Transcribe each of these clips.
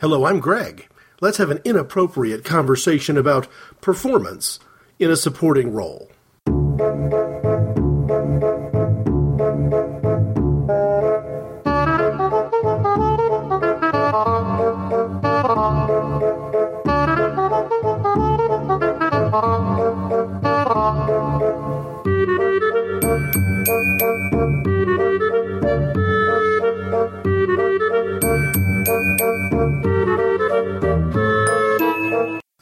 Hello, I'm Greg. Let's have an inappropriate conversation about performance in a supporting role.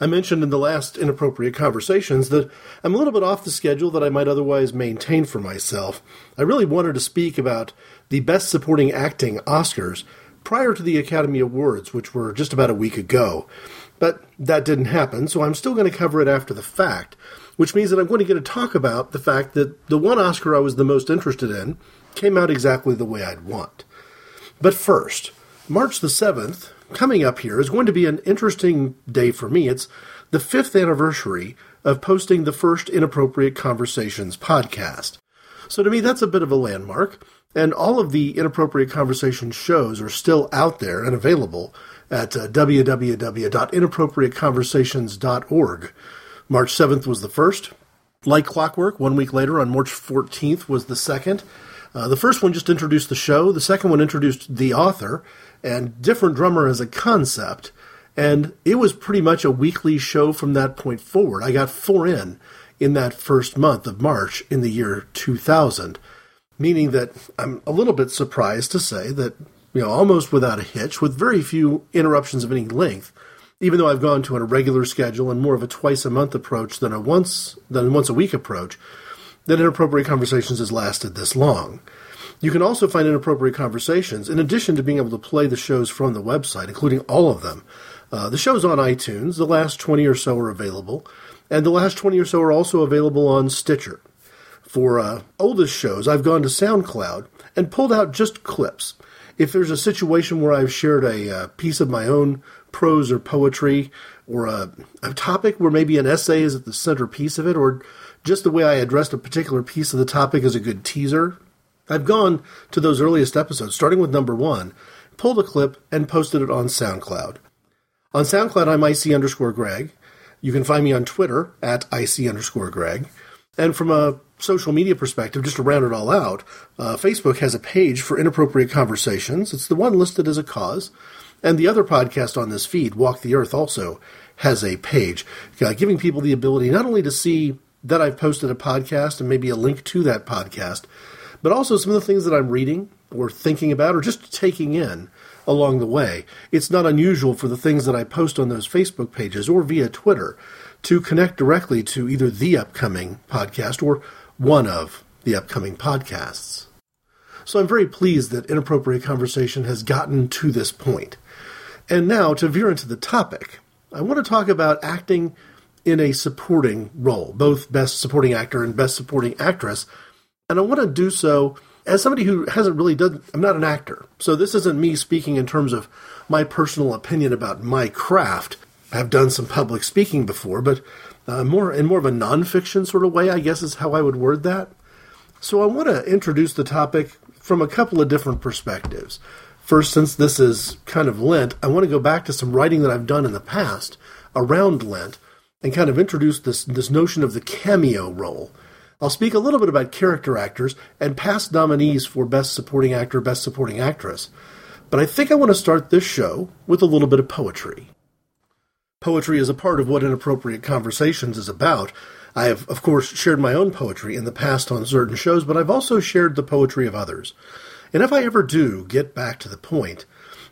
Mentioned in the last inappropriate conversations that I'm a little bit off the schedule that I might otherwise maintain for myself. I really wanted to speak about the Best Supporting Acting Oscars prior to the Academy Awards, which were just about a week ago. But that didn't happen, so I'm still going to cover it after the fact, which means that I'm going to get to talk about the fact that the one Oscar I was the most interested in came out exactly the way I'd want. But first, March the 7th, coming up here is going to be an interesting day for me. It's the fifth anniversary of posting the first Inappropriate Conversations podcast. So to me, that's a bit of a landmark. And all of the Inappropriate Conversations shows are still out there and available at uh, www.inappropriateconversations.org. March 7th was the first. Like clockwork, one week later on March 14th was the second. Uh, the first one just introduced the show. The second one introduced the author and different drummer as a concept. And it was pretty much a weekly show from that point forward. I got four in in that first month of March in the year 2000, meaning that I'm a little bit surprised to say that, you know, almost without a hitch, with very few interruptions of any length, even though I've gone to a regular schedule and more of a twice a month approach than a once than once a week approach, that inappropriate conversations has lasted this long. You can also find inappropriate conversations in addition to being able to play the shows from the website, including all of them. Uh, the show's on iTunes. The last 20 or so are available. And the last 20 or so are also available on Stitcher. For uh, oldest shows, I've gone to SoundCloud and pulled out just clips. If there's a situation where I've shared a uh, piece of my own prose or poetry, or a, a topic where maybe an essay is at the centerpiece of it, or just the way I addressed a particular piece of the topic is a good teaser I've gone to those earliest episodes, starting with number one, pulled a clip, and posted it on SoundCloud. On SoundCloud, I'm IC underscore Greg. You can find me on Twitter at IC underscore Greg. And from a social media perspective, just to round it all out, uh, Facebook has a page for inappropriate conversations. It's the one listed as a cause. And the other podcast on this feed, Walk the Earth, also has a page, uh, giving people the ability not only to see that I've posted a podcast and maybe a link to that podcast, but also some of the things that I'm reading or thinking about or just taking in along the way. It's not unusual for the things that I post on those Facebook pages or via Twitter to connect directly to either the upcoming podcast or one of the upcoming podcasts. So I'm very pleased that Inappropriate Conversation has gotten to this point. And now, to veer into the topic, I want to talk about acting in a supporting role, both Best Supporting Actor and Best Supporting Actress and I want to do so as somebody who hasn't really done, I'm not an actor. So this isn't me speaking in terms of my personal opinion about my craft. I've done some public speaking before, but uh, more in more of a nonfiction sort of way, I guess is how I would word that. So I want to introduce the topic from a couple of different perspectives. First, since this is kind of Lent, I want to go back to some writing that I've done in the past around Lent and kind of introduce this, this notion of the cameo role I'll speak a little bit about character actors and past nominees for Best Supporting Actor, Best Supporting Actress. But I think I want to start this show with a little bit of poetry. Poetry is a part of what Inappropriate Conversations is about. I have, of course, shared my own poetry in the past on certain shows, but I've also shared the poetry of others. And if I ever do get back to the point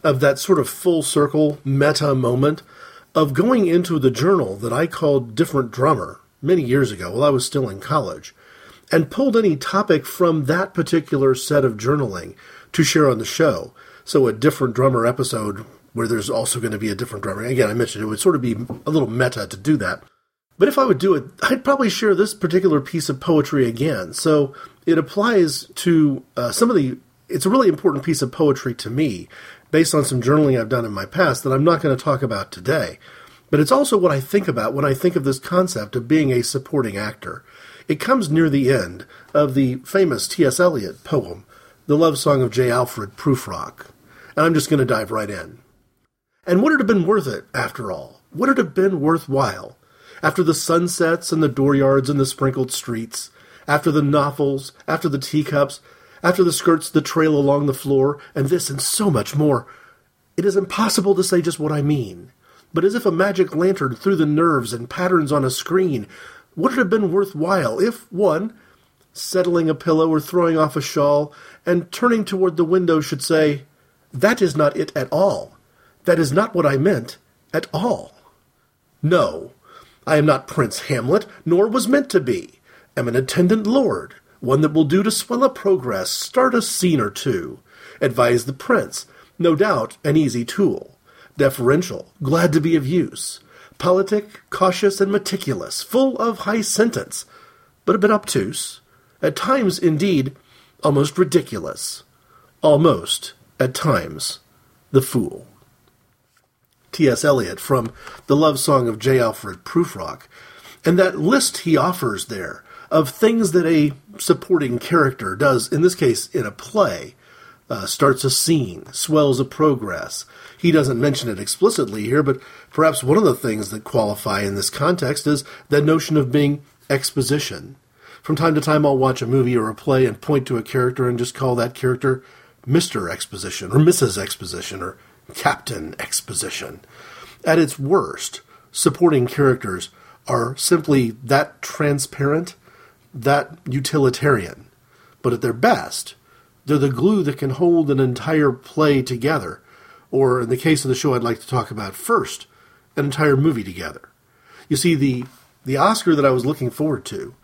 of that sort of full circle meta moment of going into the journal that I called Different Drummer many years ago while I was still in college, and pulled any topic from that particular set of journaling to share on the show. So a different drummer episode where there's also going to be a different drummer. Again, I mentioned it would sort of be a little meta to do that. But if I would do it, I'd probably share this particular piece of poetry again. So it applies to uh, some of the. It's a really important piece of poetry to me, based on some journaling I've done in my past that I'm not going to talk about today. But it's also what I think about when I think of this concept of being a supporting actor. It comes near the end of the famous T.S. Eliot poem, The Love Song of J. Alfred Prufrock. And I'm just going to dive right in. And would it have been worth it, after all? Would it have been worthwhile? After the sunsets and the dooryards and the sprinkled streets, after the novels, after the teacups, after the skirts that trail along the floor, and this and so much more, it is impossible to say just what I mean. But as if a magic lantern threw the nerves and patterns on a screen, would it have been worthwhile if, one, settling a pillow or throwing off a shawl, and turning toward the window should say, That is not it at all. That is not what I meant at all. No, I am not Prince Hamlet, nor was meant to be. Am an attendant lord, one that will do to swell a progress, start a scene or two, advise the prince, no doubt an easy tool, deferential, glad to be of use, politic, cautious, and meticulous, full of high sentence, but a bit obtuse, at times, indeed, almost ridiculous, almost, at times, the fool. T.S. Eliot from The Love Song of J. Alfred Prufrock, and that list he offers there of things that a supporting character does, in this case in a play, uh, starts a scene, swells a progress. He doesn't mention it explicitly here, but perhaps one of the things that qualify in this context is that notion of being exposition. From time to time, I'll watch a movie or a play and point to a character and just call that character Mr. Exposition or Mrs. Exposition or Captain Exposition. At its worst, supporting characters are simply that transparent, that utilitarian. But at their best, they're the glue that can hold an entire play together, or in the case of the show I'd like to talk about first, an entire movie together. You see, the, the Oscar that I was looking forward to,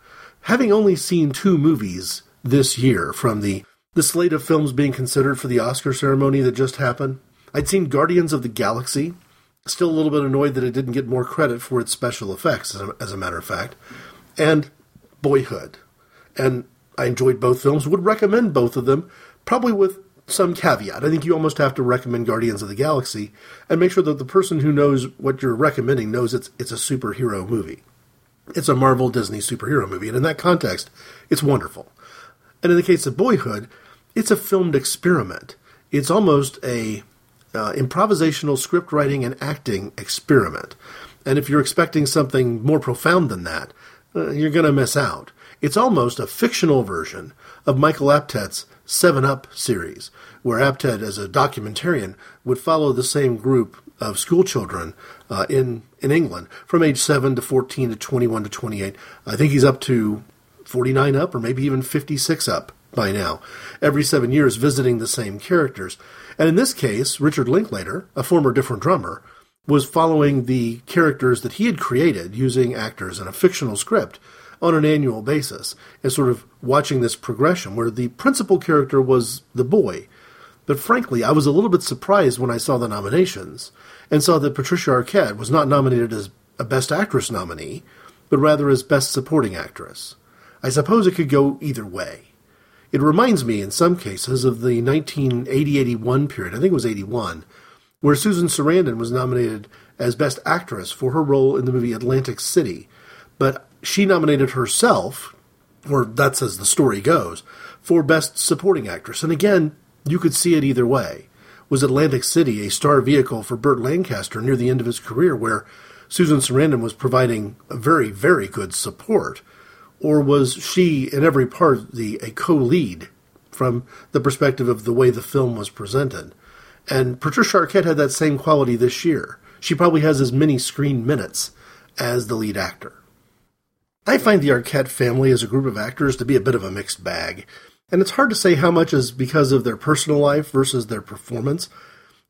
having only seen two movies this year from the, the slate of films being considered for the Oscar ceremony that just happened, I'd seen Guardians of the Galaxy, still a little bit annoyed that it didn't get more credit for its special effects, as a, as a matter of fact, and Boyhood. And I enjoyed both films, would recommend both of them, probably with some caveat. I think you almost have to recommend Guardians of the Galaxy and make sure that the person who knows what you're recommending knows it's it's a superhero movie. It's a Marvel Disney superhero movie, and in that context, it's wonderful. And in the case of Boyhood, it's a filmed experiment. It's almost a uh, improvisational script writing and acting experiment. And if you're expecting something more profound than that, uh, you're going to miss out. It's almost a fictional version of Michael Apted's Seven Up series, where Apted, as a documentarian, would follow the same group of school children uh, in in England from age seven to fourteen to twenty one to twenty eight. I think he's up to forty nine up, or maybe even fifty six up by now. Every seven years, visiting the same characters, and in this case, Richard Linklater, a former different drummer, was following the characters that he had created using actors in a fictional script on an annual basis and sort of watching this progression where the principal character was the boy. But frankly, I was a little bit surprised when I saw the nominations and saw that Patricia Arquette was not nominated as a Best Actress nominee, but rather as Best Supporting Actress. I suppose it could go either way. It reminds me, in some cases, of the 1980 81 period, I think it was 81, where Susan Sarandon was nominated as Best Actress for her role in the movie Atlantic City, but she nominated herself, or that's as the story goes, for Best Supporting Actress. And again, you could see it either way. Was Atlantic City a star vehicle for Burt Lancaster near the end of his career, where Susan Sarandon was providing very, very good support? Or was she, in every part, the a co-lead from the perspective of the way the film was presented? And Patricia Arquette had that same quality this year. She probably has as many screen minutes as the lead actor. I find the Arquette family as a group of actors to be a bit of a mixed bag, and it's hard to say how much is because of their personal life versus their performance,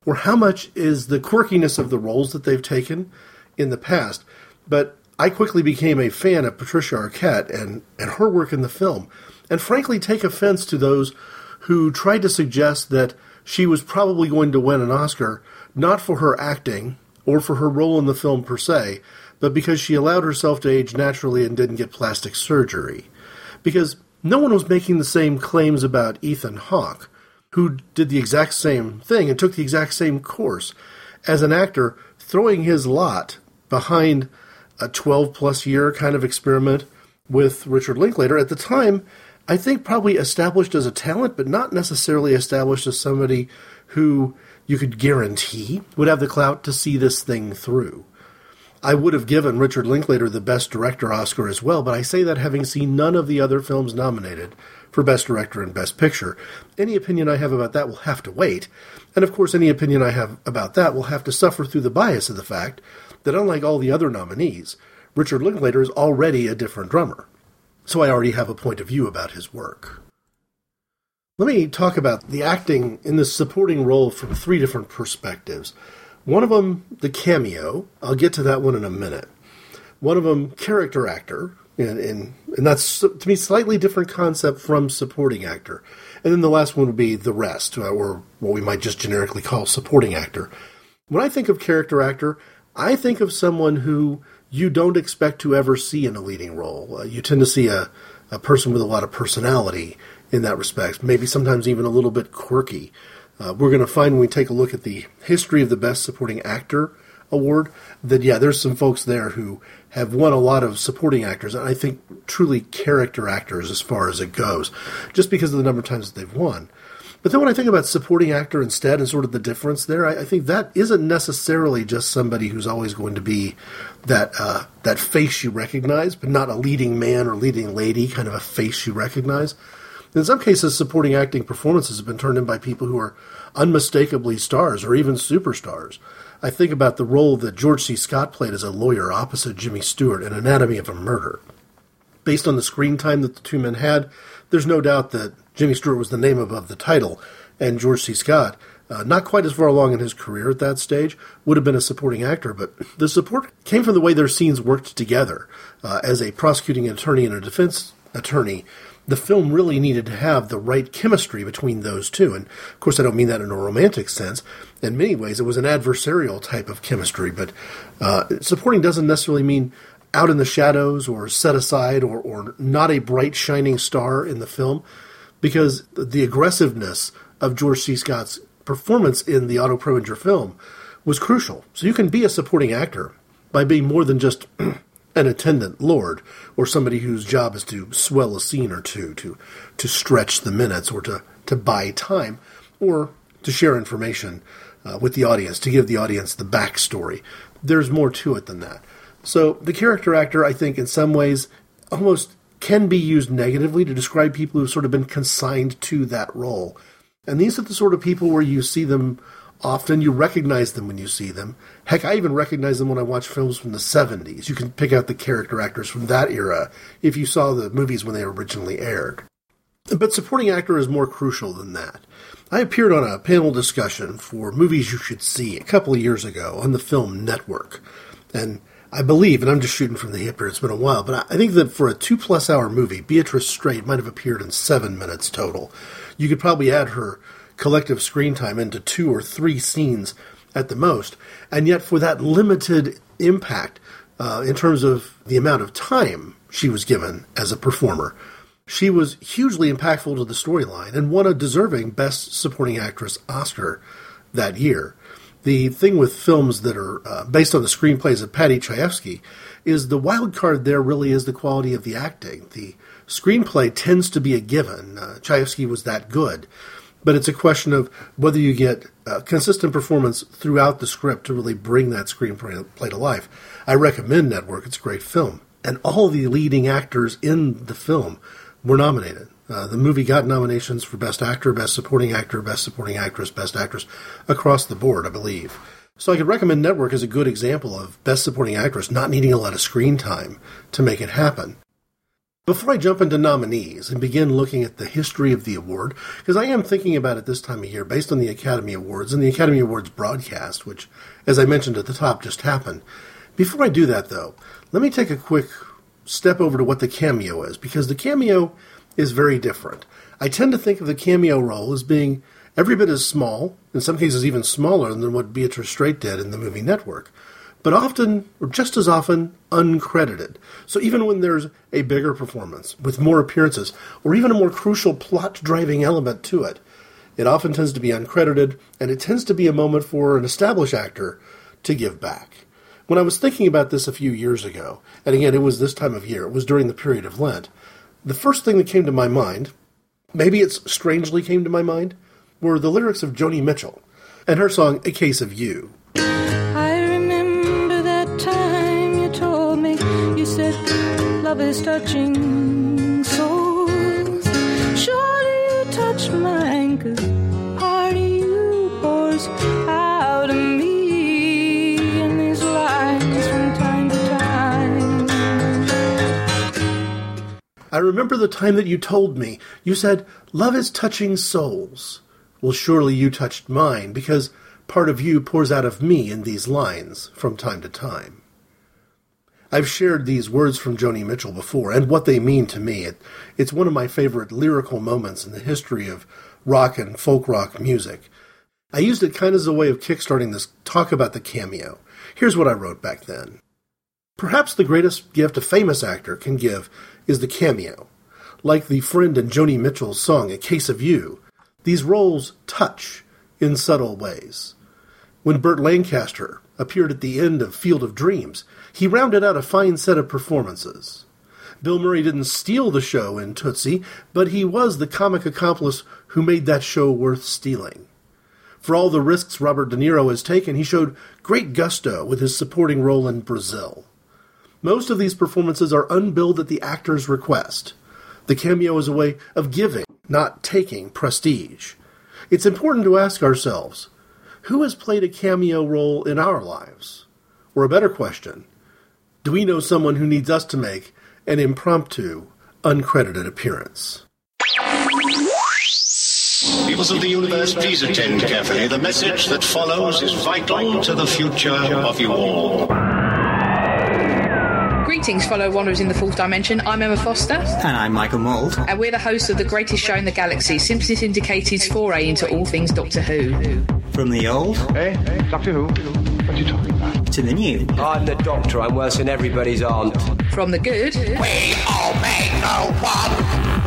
or how much is the quirkiness of the roles that they've taken in the past. But I quickly became a fan of Patricia Arquette and, and her work in the film, and frankly take offense to those who tried to suggest that she was probably going to win an Oscar not for her acting or for her role in the film per se, but because she allowed herself to age naturally and didn't get plastic surgery. Because no one was making the same claims about Ethan Hawke, who did the exact same thing and took the exact same course as an actor, throwing his lot behind a 12 plus year kind of experiment with Richard Linklater. At the time, I think probably established as a talent, but not necessarily established as somebody who you could guarantee would have the clout to see this thing through. I would have given Richard Linklater the Best Director Oscar as well, but I say that having seen none of the other films nominated for Best Director and Best Picture. Any opinion I have about that will have to wait. And of course, any opinion I have about that will have to suffer through the bias of the fact that unlike all the other nominees, Richard Linklater is already a different drummer. So I already have a point of view about his work. Let me talk about the acting in this supporting role from three different perspectives. One of them, the cameo. I'll get to that one in a minute. One of them, character actor, and, and, and that's to me slightly different concept from supporting actor. And then the last one would be the rest, uh, or what we might just generically call supporting actor. When I think of character actor, I think of someone who you don't expect to ever see in a leading role. Uh, you tend to see a, a person with a lot of personality in that respect, maybe sometimes even a little bit quirky. Uh, we're going to find when we take a look at the history of the Best Supporting Actor award that, yeah, there's some folks there who have won a lot of supporting actors, and I think truly character actors as far as it goes, just because of the number of times that they've won. But then when I think about supporting actor instead and sort of the difference there, I, I think that isn't necessarily just somebody who's always going to be that uh, that face you recognize, but not a leading man or leading lady, kind of a face you recognize. In some cases, supporting acting performances have been turned in by people who are unmistakably stars or even superstars. I think about the role that George C. Scott played as a lawyer opposite Jimmy Stewart in Anatomy of a Murder. Based on the screen time that the two men had, there's no doubt that Jimmy Stewart was the name above the title, and George C. Scott, uh, not quite as far along in his career at that stage, would have been a supporting actor, but the support came from the way their scenes worked together. Uh, as a prosecuting attorney and a defense attorney, the film really needed to have the right chemistry between those two. And of course, I don't mean that in a romantic sense. In many ways, it was an adversarial type of chemistry, but uh, supporting doesn't necessarily mean out in the shadows or set aside or, or not a bright, shining star in the film, because the aggressiveness of George C. Scott's performance in the Otto Preminger film was crucial. So you can be a supporting actor by being more than just an attendant lord or somebody whose job is to swell a scene or two, to to stretch the minutes or to to buy time or to share information uh, with the audience, to give the audience the backstory. There's more to it than that. So the character actor, I think, in some ways, almost can be used negatively to describe people who've sort of been consigned to that role. And these are the sort of people where you see them often you recognize them when you see them. Heck, I even recognize them when I watch films from the 70s. You can pick out the character actors from that era if you saw the movies when they originally aired. But supporting actor is more crucial than that. I appeared on a panel discussion for Movies You Should See a couple of years ago on the film Network. And I believe, and I'm just shooting from the hip here, it's been a while, but I think that for a two plus hour movie, Beatrice Straight might have appeared in seven minutes total. You could probably add her collective screen time into two or three scenes at the most. And yet, for that limited impact uh, in terms of the amount of time she was given as a performer, she was hugely impactful to the storyline and won a deserving Best Supporting Actress Oscar that year. The thing with films that are uh, based on the screenplays of Paddy Chayefsky is the wild card there really is the quality of the acting. The screenplay tends to be a given. Uh, Chayefsky was that good but it's a question of whether you get a consistent performance throughout the script to really bring that screenplay to life. I recommend Network; it's a great film, and all the leading actors in the film were nominated. Uh, the movie got nominations for Best Actor, Best Supporting Actor, Best Supporting Actress, Best Actress across the board, I believe. So I could recommend Network as a good example of Best Supporting Actress not needing a lot of screen time to make it happen. Before I jump into nominees and begin looking at the history of the award, because I am thinking about it this time of year based on the Academy Awards and the Academy Awards broadcast, which, as I mentioned at the top, just happened. Before I do that, though, let me take a quick step over to what the cameo is, because the cameo is very different. I tend to think of the cameo role as being every bit as small, in some cases even smaller than what Beatrice Straight did in the movie Network but often, or just as often, uncredited. So even when there's a bigger performance with more appearances, or even a more crucial plot driving element to it, it often tends to be uncredited, and it tends to be a moment for an established actor to give back. When I was thinking about this a few years ago, and again, it was this time of year, it was during the period of Lent, the first thing that came to my mind, maybe it's strangely came to my mind, were the lyrics of Joni Mitchell and her song A Case of You. Is touching souls. Surely you mine, cause part you pours out of me in these lines from time to time. I remember the time that you told me. You said, Love is touching souls. Well, surely you touched mine, because part of you pours out of me in these lines from time to time. I've shared these words from Joni Mitchell before, and what they mean to me. It, it's one of my favorite lyrical moments in the history of rock and folk rock music. I used it kind of as a way of kickstarting this talk about the cameo. Here's what I wrote back then. Perhaps the greatest gift a famous actor can give is the cameo. Like the friend in Joni Mitchell's song A Case of You, these roles touch in subtle ways. When Burt Lancaster appeared at the end of Field of Dreams, he rounded out a fine set of performances. Bill Murray didn't steal the show in Tootsie, but he was the comic accomplice who made that show worth stealing. For all the risks Robert De Niro has taken, he showed great gusto with his supporting role in Brazil. Most of these performances are unbilled at the actor's request. The cameo is a way of giving, not taking, prestige. It's important to ask ourselves who has played a cameo role in our lives? Or a better question, do we know someone who needs us to make an impromptu, uncredited appearance? Peoples of the universe, please attend carefully. The message that follows is vital to the future of you all. Greetings, fellow wanderers in the fourth dimension. I'm Emma Foster, And I'm Michael Mould. and we're the hosts of the greatest show in the galaxy, Simply Syndicated's foray into all things Doctor Who. From the old Hey, hey, Doctor Who? What are you talking about? to the new. I'm the doctor. I'm worse than everybody's aunt. From the good We obey no one.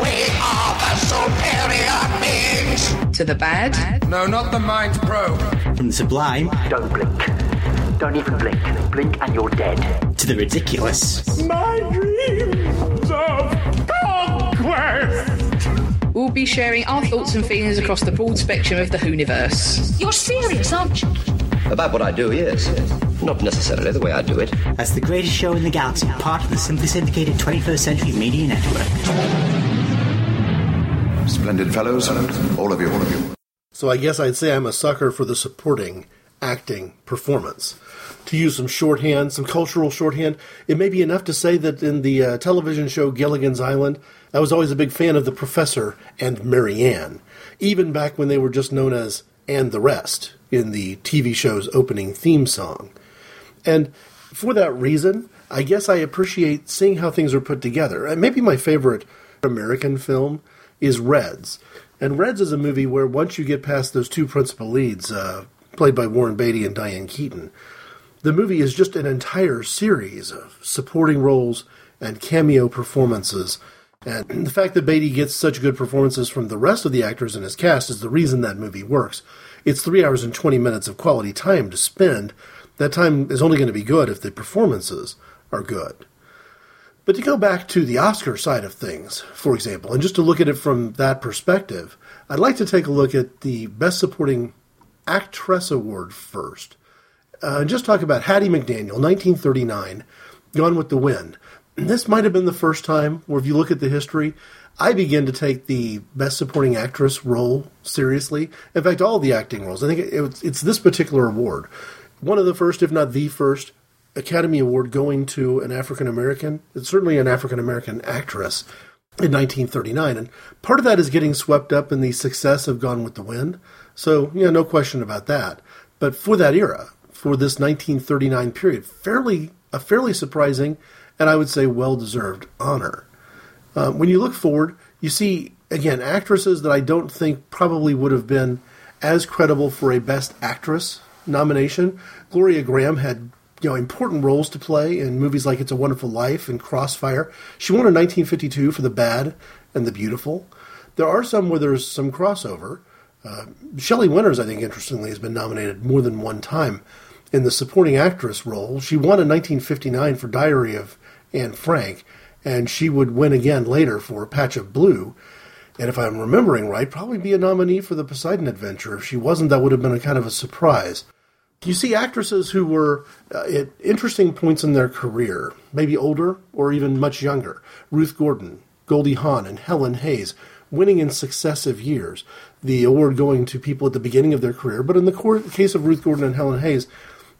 We are the superior beings. to the bad, No, not the Mind Probe. From the sublime Don't blink. Don't even blink. Blink and you're dead. to the ridiculous. My dreams of conquest. we'll be sharing our thoughts and feelings across the broad spectrum of the Whoniverse. You're serious, aren't you? About what I do, yes. Not necessarily the way I do it. As the greatest show in the galaxy, part of the Simply Syndicated 21st Century Media Network. Splendid fellows, all of you, all of you. So I guess I'd say I'm a sucker for the supporting acting performance. To use some shorthand, some cultural shorthand, it may be enough to say that in the uh, television show Gilligan's Island, I was always a big fan of the Professor and Mary Ann, even back when they were just known as And the Rest in the TV show's opening theme song. And for that reason, I guess I appreciate seeing how things are put together. Maybe my favorite American film is Reds. And Reds is a movie where once you get past those two principal leads, uh, played by Warren Beatty and Diane Keaton, the movie is just an entire series of supporting roles and cameo performances. And the fact that Beatty gets such good performances from the rest of the actors in his cast is the reason that movie works. It's three hours and 20 minutes of quality time to spend. That time is only going to be good if the performances are good. But to go back to the Oscar side of things, for example, and just to look at it from that perspective, I'd like to take a look at the Best Supporting Actress Award first. Uh, and just talk about Hattie McDaniel, 1939, Gone with the Wind. And this might have been the first time where, if you look at the history, I begin to take the Best Supporting Actress role seriously. In fact, all the acting roles. I think it, it's, it's this particular award. One of the first, if not the first, Academy Award going to an African American. It's certainly an African American actress in 1939. And part of that is getting swept up in the success of Gone with the Wind. So, yeah, no question about that. But for that era, for this 1939 period, fairly a fairly surprising and I would say well deserved honor. Um, when you look forward, you see again actresses that I don't think probably would have been as credible for a Best Actress nomination. Gloria Grahame had you know important roles to play in movies like It's a Wonderful Life and Crossfire. She won in 1952 for The Bad and the Beautiful. There are some where there's some crossover. Uh, Shelley Winters, I think, interestingly, has been nominated more than one time in the supporting actress role. She won in 1959 for Diary of Anne Frank, and she would win again later for Patch of Blue. And if I'm remembering right, probably be a nominee for the Poseidon Adventure. If she wasn't, that would have been a kind of a surprise. You see actresses who were uh, at interesting points in their career, maybe older or even much younger. Ruth Gordon, Goldie Hawn, and Helen Hayes winning in successive years. The award going to people at the beginning of their career, but in the case of Ruth Gordon and Helen Hayes,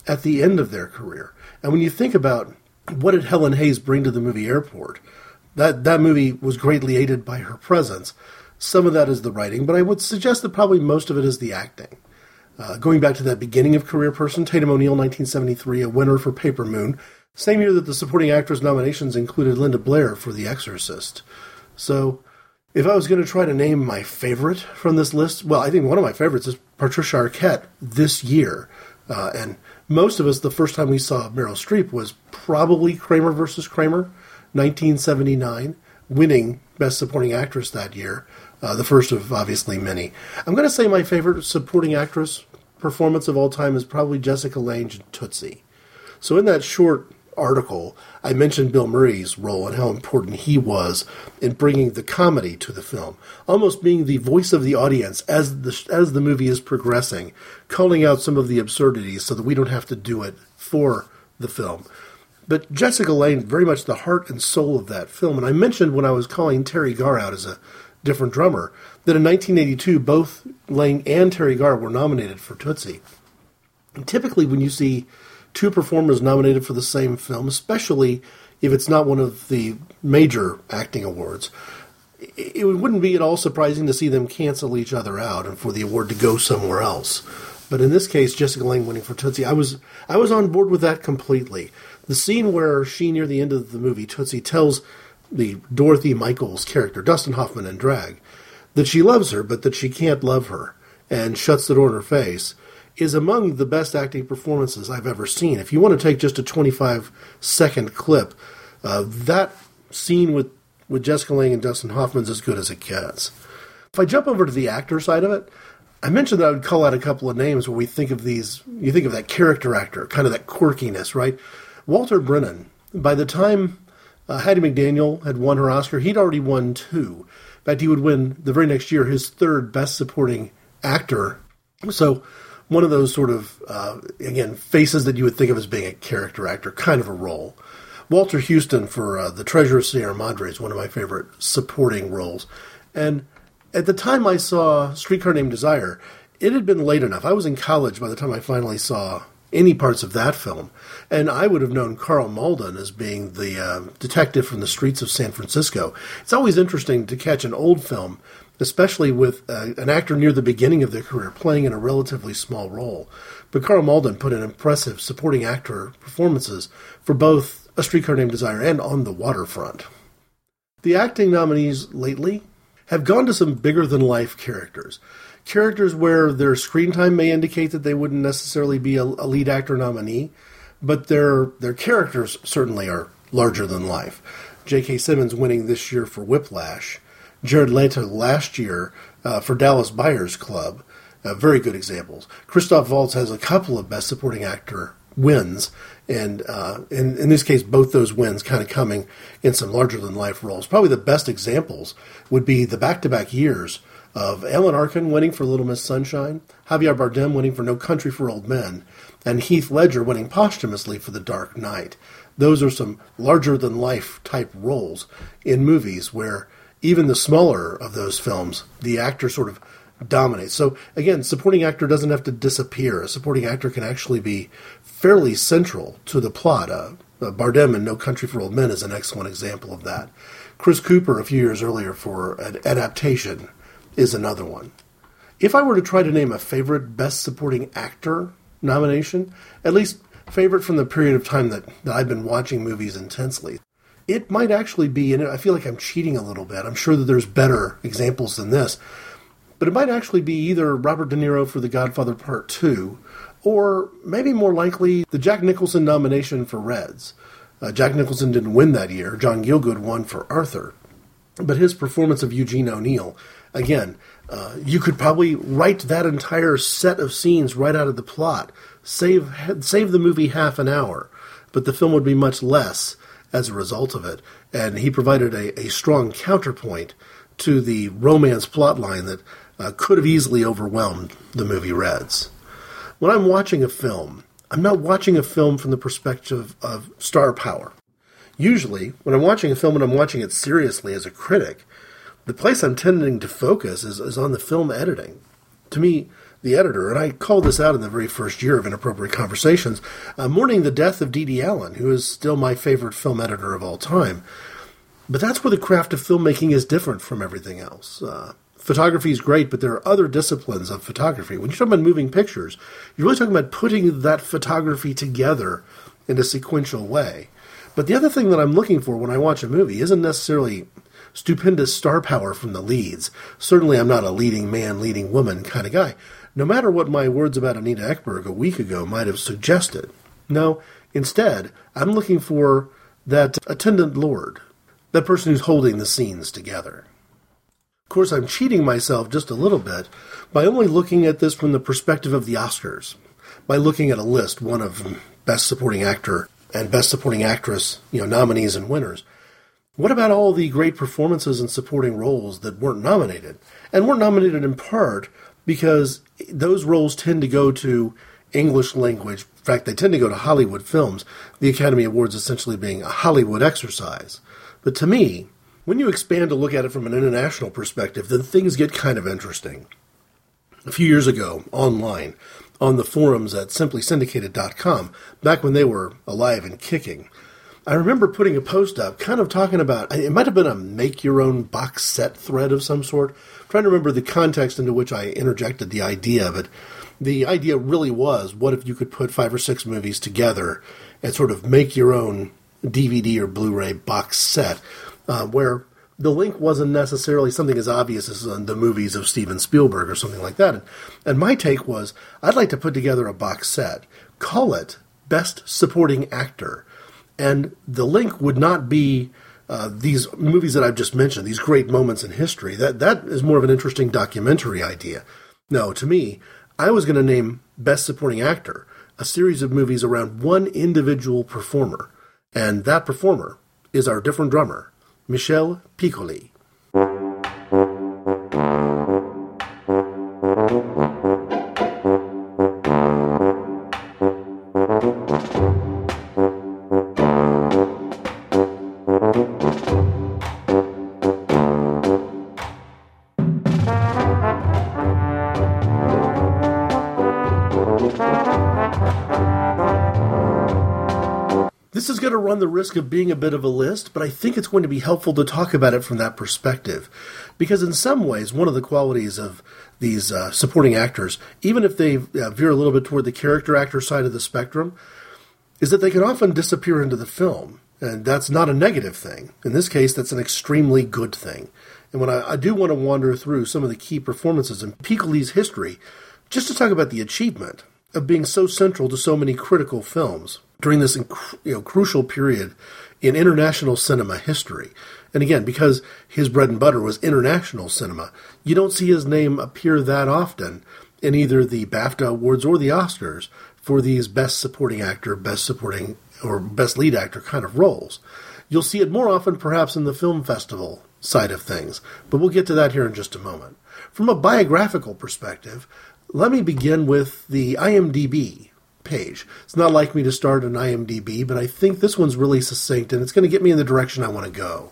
at the end of their career. And when you think about what did Helen Hayes bring to the movie Airport, that that movie was greatly aided by her presence. Some of that is the writing, but I would suggest that probably most of it is the acting. Uh, going back to that beginning of career person, Tatum O'Neal, 1973, a winner for Paper Moon. Same year that the supporting actress nominations included Linda Blair for The Exorcist. So, if I was going to try to name my favorite from this list, well, I think one of my favorites is Patricia Arquette this year. Uh, and most of us, the first time we saw Meryl Streep was probably Kramer versus Kramer, 1979, winning Best Supporting Actress that year. Uh, the first of obviously many. I'm going to say my favorite supporting actress performance of all time is probably Jessica Lange in Tootsie. So in that short article, I mentioned Bill Murray's role and how important he was in bringing the comedy to the film, almost being the voice of the audience as the as the movie is progressing, calling out some of the absurdities so that we don't have to do it for the film. But Jessica Lange, very much the heart and soul of that film. And I mentioned when I was calling Teri Garr out as a different drummer. That in 1982, both Lange and Teri Garr were nominated for Tootsie. And typically, when you see two performers nominated for the same film, especially if it's not one of the major acting awards, it wouldn't be at all surprising to see them cancel each other out and for the award to go somewhere else. But in this case, Jessica Lange winning for Tootsie, I was I was on board with that completely. The scene where she, near the end of the movie, Tootsie tells the Dorothy Michaels character, Dustin Hoffman in drag, that she loves her, but that she can't love her, and shuts the door in her face, is among the best acting performances I've ever seen. If you want to take just a 25 second clip, uh, that scene with, with Jessica Lange and Dustin Hoffman's as good as it gets. If I jump over to the actor side of it, I mentioned that I would call out a couple of names when we think of these, you think of that character actor, kind of that quirkiness, right? Walter Brennan, by the time uh, Hattie McDaniel had won her Oscar. He'd already won two. In fact, he would win the very next year his third Best Supporting Actor. So, one of those sort of, uh, again, faces that you would think of as being a character actor, kind of a role. Walter Huston for uh, The Treasure of Sierra Madre is one of my favorite supporting roles. And at the time I saw Streetcar Named Desire, it had been late enough. I was in college by the time I finally saw any parts of that film. And I would have known Karl Malden as being the uh, detective from the streets of San Francisco. It's always interesting to catch an old film, especially with uh, an actor near the beginning of their career playing in a relatively small role. But Karl Malden put in impressive supporting actor performances for both A Streetcar Named Desire and On the Waterfront. The acting nominees lately have gone to some bigger than life characters characters where their screen time may indicate that they wouldn't necessarily be a, a lead actor nominee, but their their characters certainly are larger than life. J.K. Simmons winning this year for Whiplash, Jared Leto last year uh, for Dallas Buyers Club, uh, very good examples. Christoph Waltz has a couple of Best Supporting Actor wins, and uh, in, in this case, both those wins kind of coming in some larger than life roles. Probably the best examples would be the back to back years of Alan Arkin winning for Little Miss Sunshine, Javier Bardem winning for No Country for Old Men, and Heath Ledger winning posthumously for The Dark Knight. Those are some larger than life type roles in movies where even the smaller of those films, the actor sort of dominates. So again, supporting actor doesn't have to disappear. A supporting actor can actually be fairly central to the plot. Uh, uh, Bardem in No Country for Old Men is an excellent example of that. Chris Cooper a few years earlier for an adaptation is another one. If I were to try to name a favorite Best Supporting Actor nomination, at least favorite from the period of time that, that I've been watching movies intensely, it might actually be, and I feel like I'm cheating a little bit. I'm sure that there's better examples than this, but it might actually be either Robert De Niro for The Godfather Part 2, or maybe more likely the Jack Nicholson nomination for Reds. Uh, Jack Nicholson didn't win that year. John Gielgud won for Arthur. But his performance of Eugene O'Neill again, uh, you could probably write that entire set of scenes right out of the plot, save save the movie half an hour, but the film would be much less as a result of it. And he provided a, a strong counterpoint to the romance plotline that uh, could have easily overwhelmed the movie Reds. When I'm watching a film, I'm not watching a film from the perspective of star power. Usually, when I'm watching a film and I'm watching it seriously as a critic, the place I'm tending to focus is, is on the film editing. To me, the editor, and I called this out in the very first year of Inappropriate Conversations, uh, mourning the death of Dede Allen, who is still my favorite film editor of all time. But that's where the craft of filmmaking is different from everything else. Uh, photography is great, but there are other disciplines of photography. When you're talking about moving pictures, you're really talking about putting that photography together in a sequential way. But the other thing that I'm looking for when I watch a movie isn't necessarily stupendous star power from the leads. Certainly, I'm not a leading man, leading woman kind of guy, no matter what my words about Anita Ekberg a week ago might have suggested. No, instead, I'm looking for that attendant lord, that person who's holding the scenes together. Of course, I'm cheating myself just a little bit by only looking at this from the perspective of the Oscars, by looking at a list, one of Best Supporting Actor and Best Supporting Actress, you know, nominees and winners. What about all the great performances and supporting roles that weren't nominated? And weren't nominated in part because those roles tend to go to English language. In fact, they tend to go to Hollywood films, the Academy Awards essentially being a Hollywood exercise. But to me, when you expand to look at it from an international perspective, then things get kind of interesting. A few years ago, online, on the forums at simplysyndicated.com, back when they were alive and kicking, I remember putting a post up kind of talking about it might have been a make your own box set thread of some sort. Trying to remember the context into which I interjected the idea it. The idea really was what if you could put five or six movies together and sort of make your own DVD or Blu ray box set uh, where the link wasn't necessarily something as obvious as the movies of Steven Spielberg or something like that. And my take was I'd like to put together a box set, call it Best Supporting Actor, and the link would not be. Uh, these movies that I've just mentioned, these great moments in history, that that is more of an interesting documentary idea. No, to me, I was going to name Best Supporting Actor a series of movies around one individual performer, and that performer is our different drummer, Michel Piccoli. Risk of being a bit of a list, but I think it's going to be helpful to talk about it from that perspective. Because in some ways, one of the qualities of these uh, supporting actors, even if they uh, veer a little bit toward the character actor side of the spectrum, is that they can often disappear into the film. And that's not a negative thing. In this case, that's an extremely good thing. And when I, I do want to wander through some of the key performances in Piccoli's history, just to talk about the achievement of being so central to so many critical films during this you know, crucial period in international cinema history. And again, because his bread and butter was international cinema, you don't see his name appear that often in either the BAFTA awards or the Oscars for these best supporting actor, best supporting, or best lead actor kind of roles. You'll see it more often perhaps in the film festival side of things, but we'll get to that here in just a moment. From a biographical perspective, let me begin with the IMDb page. It's not like me to start an IMDb, but I think this one's really succinct and it's going to get me in the direction I want to go.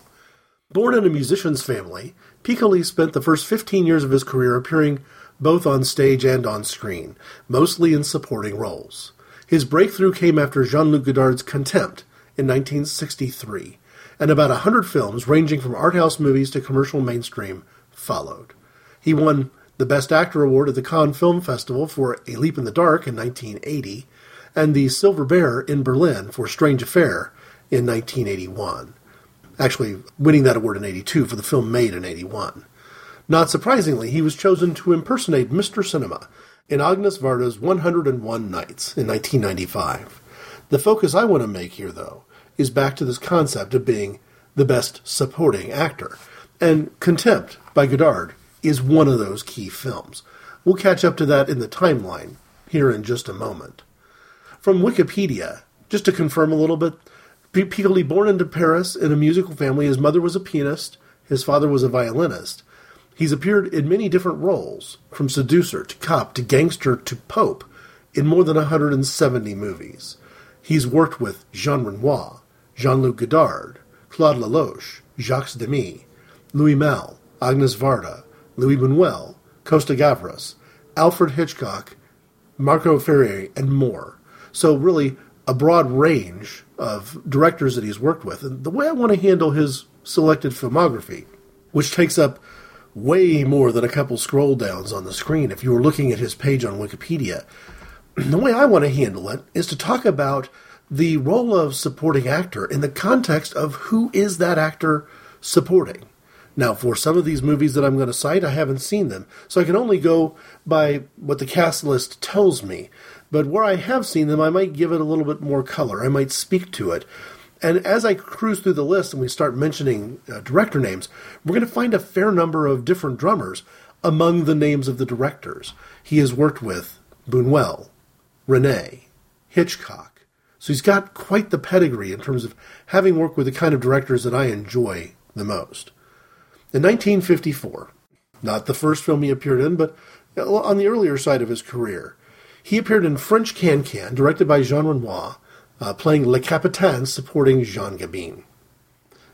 Born in a musician's family, Piccoli spent the first 15 years of his career appearing both on stage and on screen, mostly in supporting roles. His breakthrough came after Jean Luc Godard's Contempt in 1963, and about a hundred films, ranging from art house movies to commercial mainstream, followed. He won the Best Actor Award at the Cannes Film Festival for A Leap in the Dark in 1980, and the Silver Bear in Berlin for Strange Affair in 1981. Actually, winning that award in 82 for the film made in 81. Not surprisingly, he was chosen to impersonate Mr. Cinema in Agnes Varda's 101 Nights in 1995. The focus I want to make here, though, is back to this concept of being the best supporting actor. And Contempt by Godard is one of those key films. We'll catch up to that in the timeline here in just a moment. From Wikipedia, just to confirm a little bit, Piccoli born into Paris in a musical family. His mother was a pianist, His father was a violinist. He's appeared in many different roles, from seducer to cop to gangster to pope, in more than 170 movies. He's worked with Jean Renoir, Jean Luc Godard, Claude Lelouch, Jacques Demy, Louis Malle, Agnes Varda, Louis Buñuel, Costa Gavras, Alfred Hitchcock, Marco Ferreri, and more. So, really, a broad range of directors that he's worked with. And the way I want to handle his selected filmography, which takes up way more than a couple scroll downs on the screen if you were looking at his page on Wikipedia, the way I want to handle it is to talk about the role of supporting actor in the context of who is that actor supporting. Now, for some of these movies that I'm going to cite, I haven't seen them, so I can only go by what the cast list tells me. But where I have seen them, I might give it a little bit more color. I might speak to it. And as I cruise through the list and we start mentioning uh, director names, we're going to find a fair number of different drummers among the names of the directors. He has worked with Buñuel, Resnais, Hitchcock. So he's got quite the pedigree in terms of having worked with the kind of directors that I enjoy the most. In 1954, not the first film he appeared in, but on the earlier side of his career, he appeared in French Can Can, directed by Jean Renoir, uh, playing Le Capitaine supporting Jean Gabin.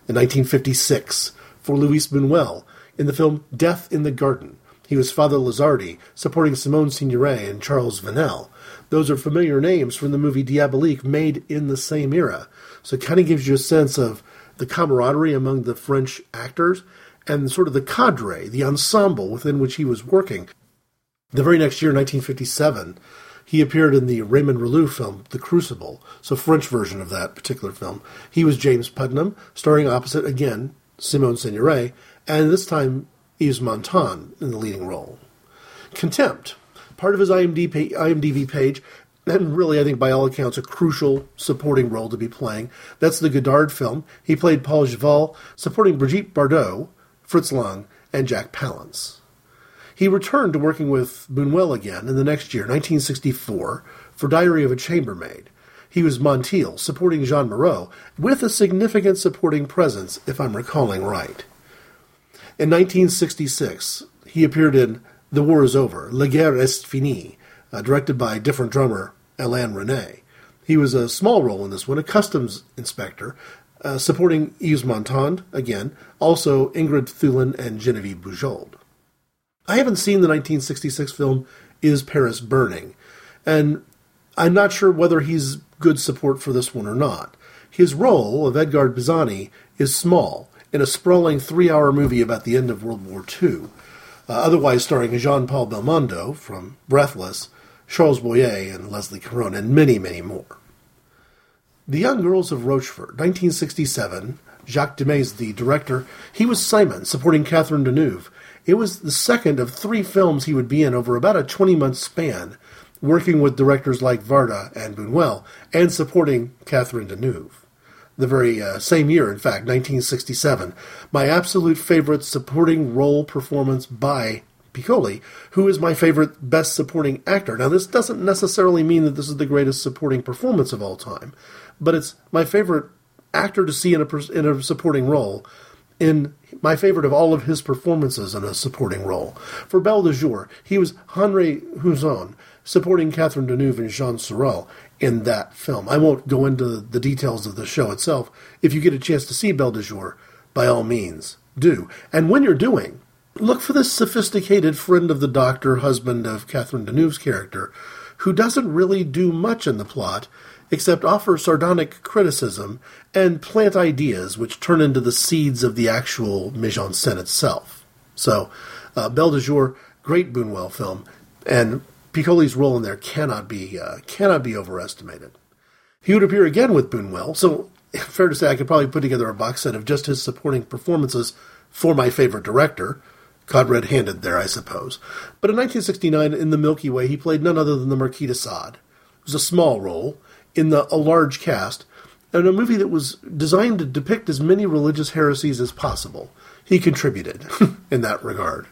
In 1956, for Louis Buñuel, in the film Death in the Garden, he was Father Lazardi, supporting Simone Signoret and Charles Vanel. Those are familiar names from the movie Diabolique, made in the same era. So it kind of gives you a sense of the camaraderie among the French actors and sort of the cadre, the ensemble within which he was working. The very next year, 1957, he appeared in the Raymond Rouleau film, The Crucible, so French version of that particular film. He was James Putnam, starring opposite, again, Simone Signoret, and this time Yves Montand in the leading role. Contempt, part of his IMDb, page, and really, I think by all accounts, a crucial supporting role to be playing. That's the Godard film. He played Paul Javal, supporting Brigitte Bardot, Fritz Lang, and Jack Palance. He returned to working with Buñuel again in the next year, 1964, for Diary of a Chambermaid. He was Montiel, supporting Jeanne Moreau, with a significant supporting presence, if I'm recalling right. In 1966, he appeared in The War is Over, La Guerre est finie, uh, directed by different drummer Alain Resnais. He was a small role in this one, a customs inspector, uh, supporting Yves Montand, again, also Ingrid Thulin and Genevieve Bujold. I haven't seen the 1966 film Is Paris Burning, and I'm not sure whether he's good support for this one or not. His role of Edgard Pisani is small in a sprawling three hour movie about the end of World War II, uh, otherwise starring Jean Paul Belmondo from Breathless, Charles Boyer, and Leslie Caron, and many, many more. The Young Girls of Rochefort, 1967. Jacques Demy, the director. He was Simon, supporting Catherine Deneuve. It was the second of three films he would be in over about a 20 month span, working with directors like Varda and Buñuel, and supporting Catherine Deneuve. The very uh, same year, in fact, 1967, my absolute favorite supporting role performance by Piccoli, who is my favorite best supporting actor. Now, this doesn't necessarily mean that this is the greatest supporting performance of all time, but it's my favorite actor to see in a, in a supporting role in my favorite of all of his performances in a supporting role. For Belle de Jour, he was Henri Husson, supporting Catherine Deneuve and Jean Sorel in that film. I won't go into the details of the show itself. If you get a chance to see Belle de Jour, by all means, do. And when you're doing, look for this sophisticated friend of the doctor, husband of Catherine Deneuve's character, who doesn't really do much in the plot except offer sardonic criticism and plant ideas which turn into the seeds of the actual mise en scène itself. So, uh, Belle de Jour, great Buñuel film, and Piccoli's role in there cannot be uh, cannot be overestimated. He would appear again with Buñuel, so fair to say I could probably put together a box set of just his supporting performances for my favorite director. Caught red handed there, I suppose. But in 1969, in The Milky Way, he played none other than the Marquis de Sade. It was a small role in the, a large cast, and a movie that was designed to depict as many religious heresies as possible. He contributed in that regard.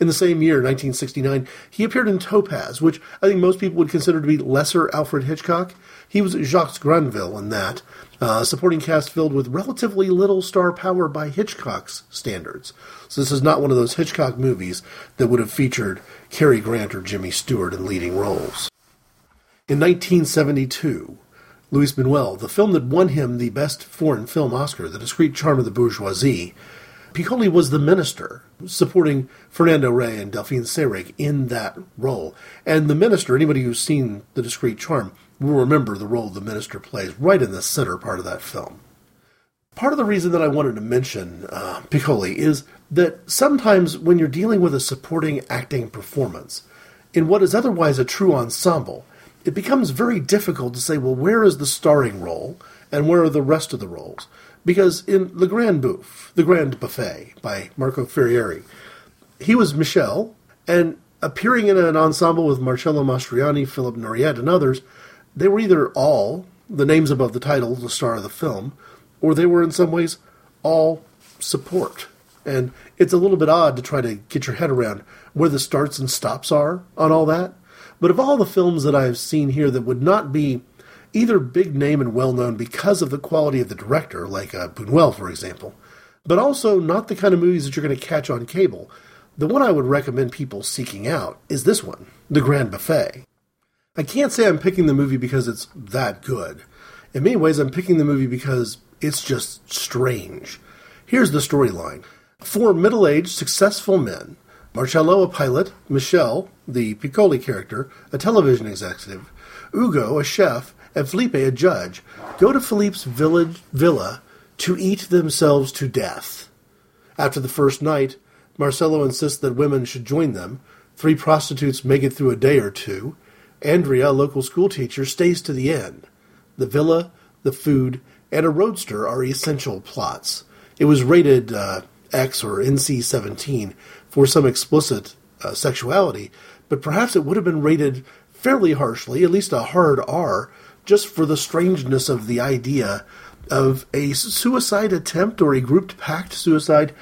In the same year, 1969, he appeared in Topaz, which I think most people would consider to be lesser Alfred Hitchcock. He was Jacques Granville in that. Uh, supporting cast filled with relatively little star power by Hitchcock's standards. So this is not one of those Hitchcock movies that would have featured Cary Grant or Jimmy Stewart in leading roles. In 1972, Louis Buñuel, the film that won him the Best Foreign Film Oscar, The Discreet Charm of the Bourgeoisie, Piccoli was the minister, supporting Fernando Rey and Delphine Seyrig in that role. And the minister, anybody who's seen The Discreet Charm, will remember the role the minister plays right in the center part of that film. Part of the reason that I wanted to mention uh, Piccoli is that sometimes when you're dealing with a supporting acting performance, in what is otherwise a true ensemble, it becomes very difficult to say, well, where is the starring role and where are the rest of the roles? Because in Le Grand Bouffe, The Grand Buffet by Marco Ferreri, he was Michel, and appearing in an ensemble with Marcello Mastroianni, Philippe Noiret, and others, they were either all the names above the title, the star of the film, or they were in some ways all support. And it's a little bit odd to try to get your head around where the starts and stops are on all that. But of all the films that I've seen here that would not be either big name and well known because of the quality of the director, like uh, Buñuel, for example, but also not the kind of movies that you're going to catch on cable, the one I would recommend people seeking out is this one, The Grand Buffet. I can't say I'm picking the movie because it's that good. In many ways, I'm picking the movie because it's just strange. Here's the storyline Four middle aged, successful men Marcello, a pilot, Michel, the Piccoli character, a television executive, Ugo, a chef, and Philippe, a judge, go to Philippe's village villa to eat themselves to death. After the first night, Marcello insists that women should join them. Three prostitutes make it through a day or two. Andrea, a local schoolteacher, stays to the end. The villa, the food, and a roadster are essential plots. It was rated uh, X or NC 17 for some explicit uh, sexuality, but perhaps it would have been rated fairly harshly, at least a hard R, just for the strangeness of the idea of a suicide attempt or a grouped pact suicide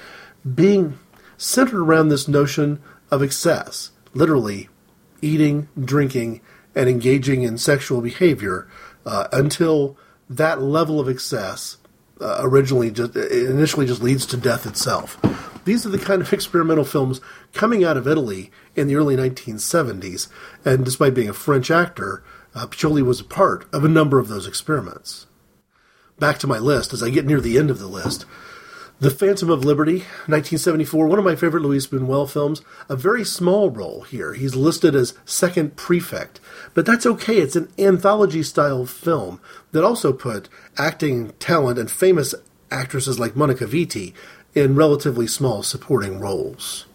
being centered around this notion of excess, literally eating, drinking, and engaging in sexual behavior uh, until that level of excess uh, originally just initially just leads to death itself. These are the kind of experimental films coming out of Italy in the early 1970s, and despite being a French actor, uh, Piccoli was a part of a number of those experiments. Back to my list, as I get near the end of the list, The Phantom of Liberty, 1974, one of my favorite Louis Buñuel films. A very small role here. He's listed as second prefect, but that's okay. It's an anthology style film that also put acting talent and famous actresses like Monica Vitti in relatively small supporting roles.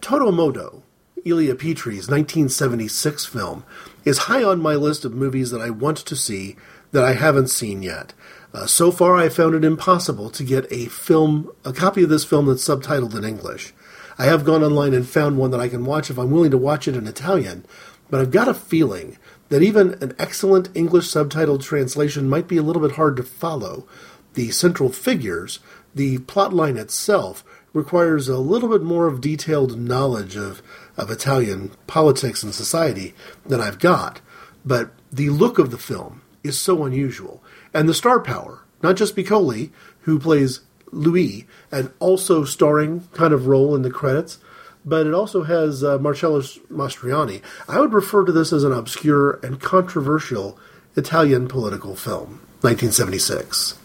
Todo Modo, Elio Petri's 1976 film, is high on my list of movies that I want to see that I haven't seen yet. Uh, so far, I found it impossible to get a film, a copy of this film that's subtitled in English. I have gone online and found one that I can watch if I'm willing to watch it in Italian, but I've got a feeling that even an excellent English subtitled translation might be a little bit hard to follow. The central figures, the plot line itself, requires a little bit more of detailed knowledge of, of Italian politics and society than I've got. But the look of the film is so unusual and the star power, not just Piccoli, who plays Louis, and also starring kind of role in the credits, but it also has uh, Marcello Mastroianni. I would refer to this as an obscure and controversial Italian political film, 1976.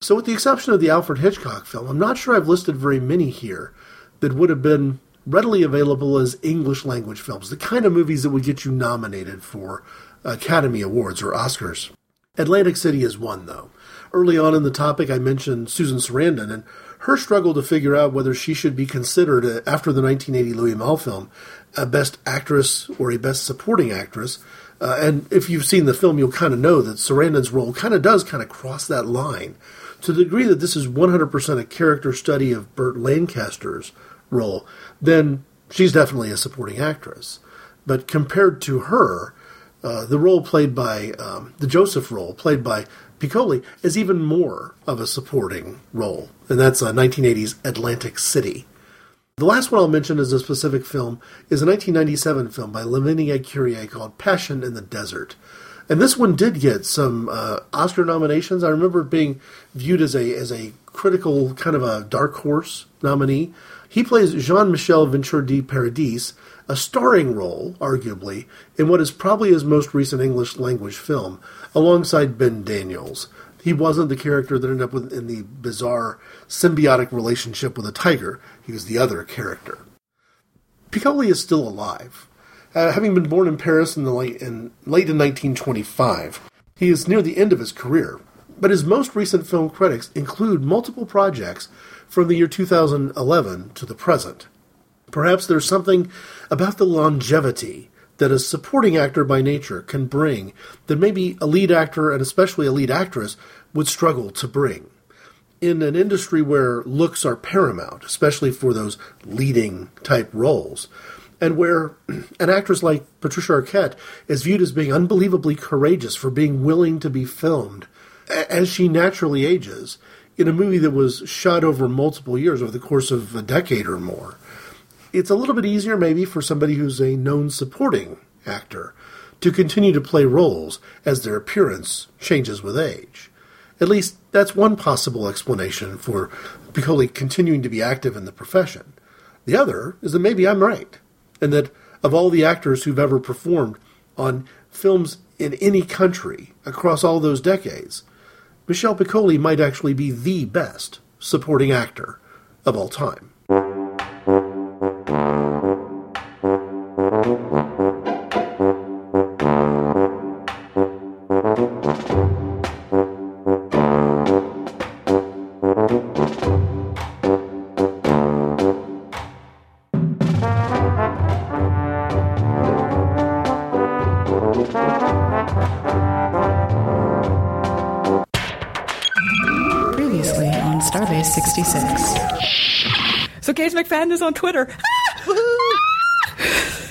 So, with the exception of the Alfred Hitchcock film, I'm not sure I've listed very many here that would have been readily available as English language films, the kind of movies that would get you nominated for Academy Awards or Oscars. Atlantic City is one, though. Early on in the topic, I mentioned Susan Sarandon and her struggle to figure out whether she should be considered, uh, after the 1980 Louis Malle film, a Best Actress or a Best Supporting Actress. Uh, and if you've seen the film, you'll kind of know that Sarandon's role kind of does kind of cross that line. To the degree that this is 100% a character study of Burt Lancaster's role, then she's definitely a supporting actress. But compared to her, uh, the role played by um, the Joseph role played by Piccoli is even more of a supporting role, and that's uh, 1980's Atlantic City. The last one I'll mention as a specific film is a 1997 film by Lavinia Currier called Passion in the Desert. And this one did get some uh, Oscar nominations. I remember being viewed as a as a critical kind of a dark horse nominee. He plays Jean Michel Venture de Paradis, a starring role, arguably, in what is probably his most recent English language film, alongside Ben Daniels. He wasn't the character that ended up with, in the bizarre symbiotic relationship with a tiger. He was the other character. Piccoli is still alive. Uh, having been born in Paris in the late in, late in 1925, he is near the end of his career. But his most recent film credits include multiple projects from the year 2011 to the present. Perhaps there's something about the longevity that a supporting actor by nature can bring that maybe a lead actor and especially a lead actress would struggle to bring. In an industry where looks are paramount, especially for those leading type roles, and where an actress like Patricia Arquette is viewed as being unbelievably courageous for being willing to be filmed as she naturally ages in a movie that was shot over multiple years, over the course of a decade or more. It's a little bit easier, maybe, for somebody who's a known supporting actor to continue to play roles as their appearance changes with age. At least that's one possible explanation for Piccoli continuing to be active in the profession. The other is that maybe I'm right, and that of all the actors who've ever performed on films in any country across all those decades, Michel Piccoli might actually be the best supporting actor of all time. Previously on Starbase 66. So Gates McFadden is on Twitter.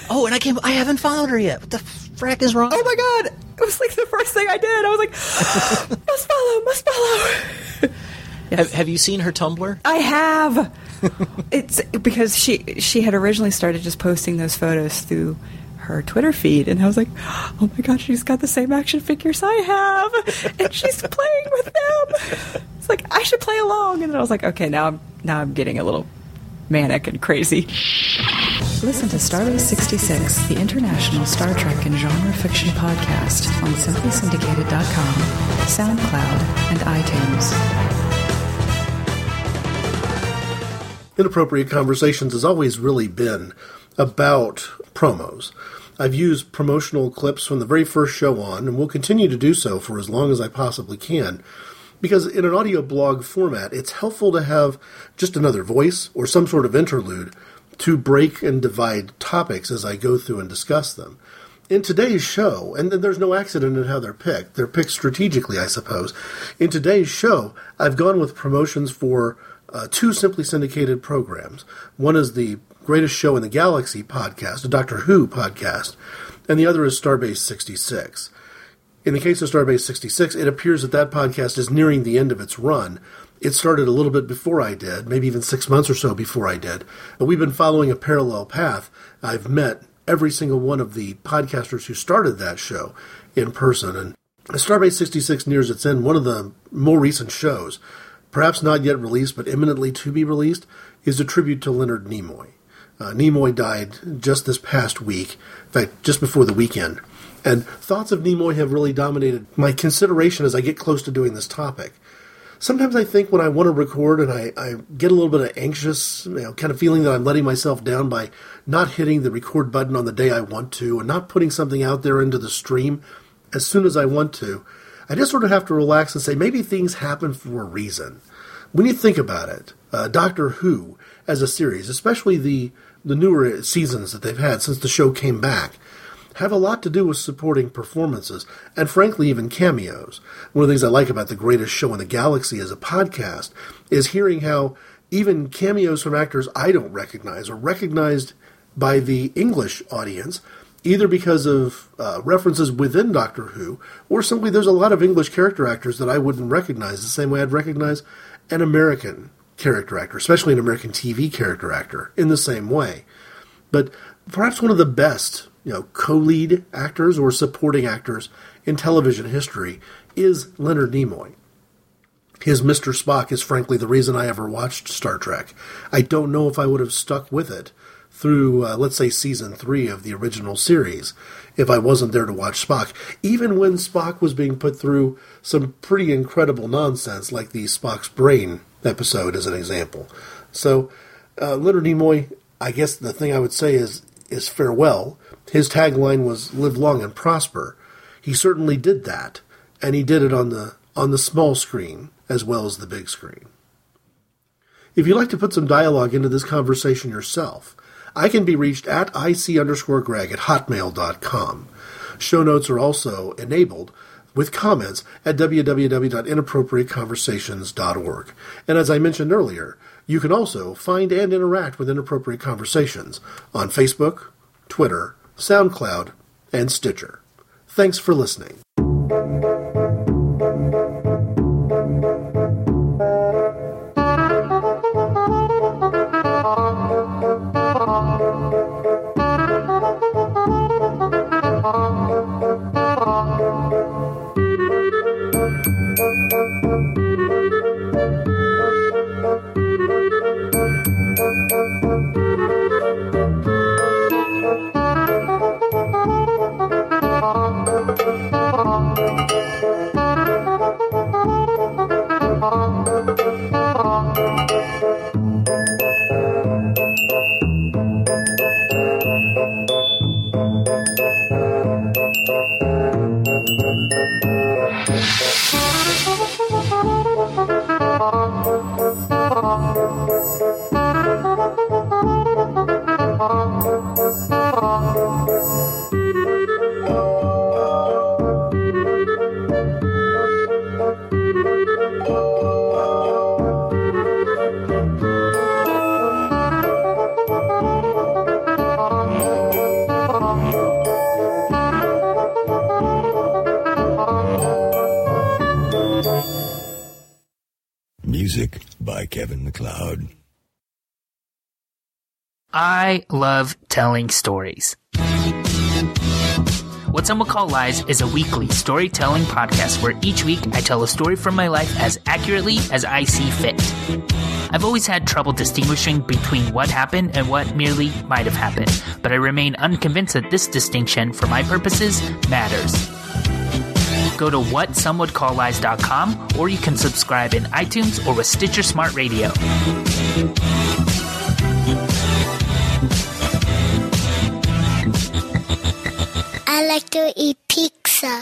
Oh, and I can't. I haven't followed her yet. What the frack is wrong? Oh my god! It was like the first thing I did. I was like, must follow, must follow. Have, have you seen her Tumblr? I have. it's because she she had originally started just posting those photos through her Twitter feed, and I was like, oh my god, she's got the same action figures I have, and she's playing with them. It's like I should play along, and then I was like, okay, now I'm now I'm getting a little manic and crazy. Listen to Starbase 66, the international Star Trek and genre fiction podcast on simplysyndicated.com, SoundCloud, and iTunes. Inappropriate Conversations has always really been about promos. I've used promotional clips from the very first show on, and will continue to do so for as long as I possibly can. Because in an audio blog format, it's helpful to have just another voice or some sort of interlude to break and divide topics as I go through and discuss them. In today's show, and there's no accident in how they're picked, they're picked strategically, I suppose. In today's show, I've gone with promotions for uh, two simply syndicated programs. One is the Greatest Show in the Galaxy podcast, a Doctor Who podcast, and the other is Starbase 66. In the case of Starbase 66, it appears that that podcast is nearing the end of its run. It started a little bit before I did, maybe even six months or so before I did. But we've been following a parallel path. I've met every single one of the podcasters who started that show in person. And as Starbase 66 nears its end, one of the more recent shows, perhaps not yet released but imminently to be released, is a tribute to Leonard Nimoy. Uh, Nimoy died just this past week, in fact, just before the weekend. And thoughts of Nimoy have really dominated my consideration as I get close to doing this topic. Sometimes I think when I want to record and I, I get a little bit of anxious, you know, kind of feeling that I'm letting myself down by not hitting the record button on the day I want to and not putting something out there into the stream as soon as I want to, I just sort of have to relax and say maybe things happen for a reason. When you think about it, uh, Doctor Who as a series, especially the the newer seasons that they've had since the show came back, have a lot to do with supporting performances and frankly even cameos. One of the things I like about the greatest show in the galaxy as a podcast is hearing how even cameos from actors I don't recognize are recognized by the English audience either because of uh, references within Doctor Who or simply there's a lot of English character actors that I wouldn't recognize the same way I'd recognize an American character actor, especially an American TV character actor, in the same way. But perhaps one of the best, you know, co-lead actors or supporting actors in television history is Leonard Nimoy. His Mr. Spock is frankly the reason I ever watched Star Trek. I don't know if I would have stuck with it through, uh, let's say, season three of the original series if I wasn't there to watch Spock. Even when Spock was being put through some pretty incredible nonsense, like the Spock's Brain episode, as an example. So, uh, Leonard Nimoy, I guess the thing I would say is is farewell. His tagline was "Live long and prosper." He certainly did that, and he did it on the on the small screen as well as the big screen. If you'd like to put some dialogue into this conversation yourself, I can be reached at ic underscore greg at hotmail.com. Show notes are also enabled with comments at www.inappropriateconversations.org. And as I mentioned earlier, you can also find and interact with Inappropriate Conversations on Facebook, Twitter, SoundCloud, and Stitcher. Thanks for listening. Telling stories. What Some Would Call Lies is a weekly storytelling podcast where each week I tell a story from my life as accurately as I see fit. I've always had trouble distinguishing between what happened and what merely might have happened, but I remain unconvinced that this distinction, for my purposes, matters. Go to whatsomewouldcalllies.com or you can subscribe in iTunes or with Stitcher Smart Radio. I like to eat pizza.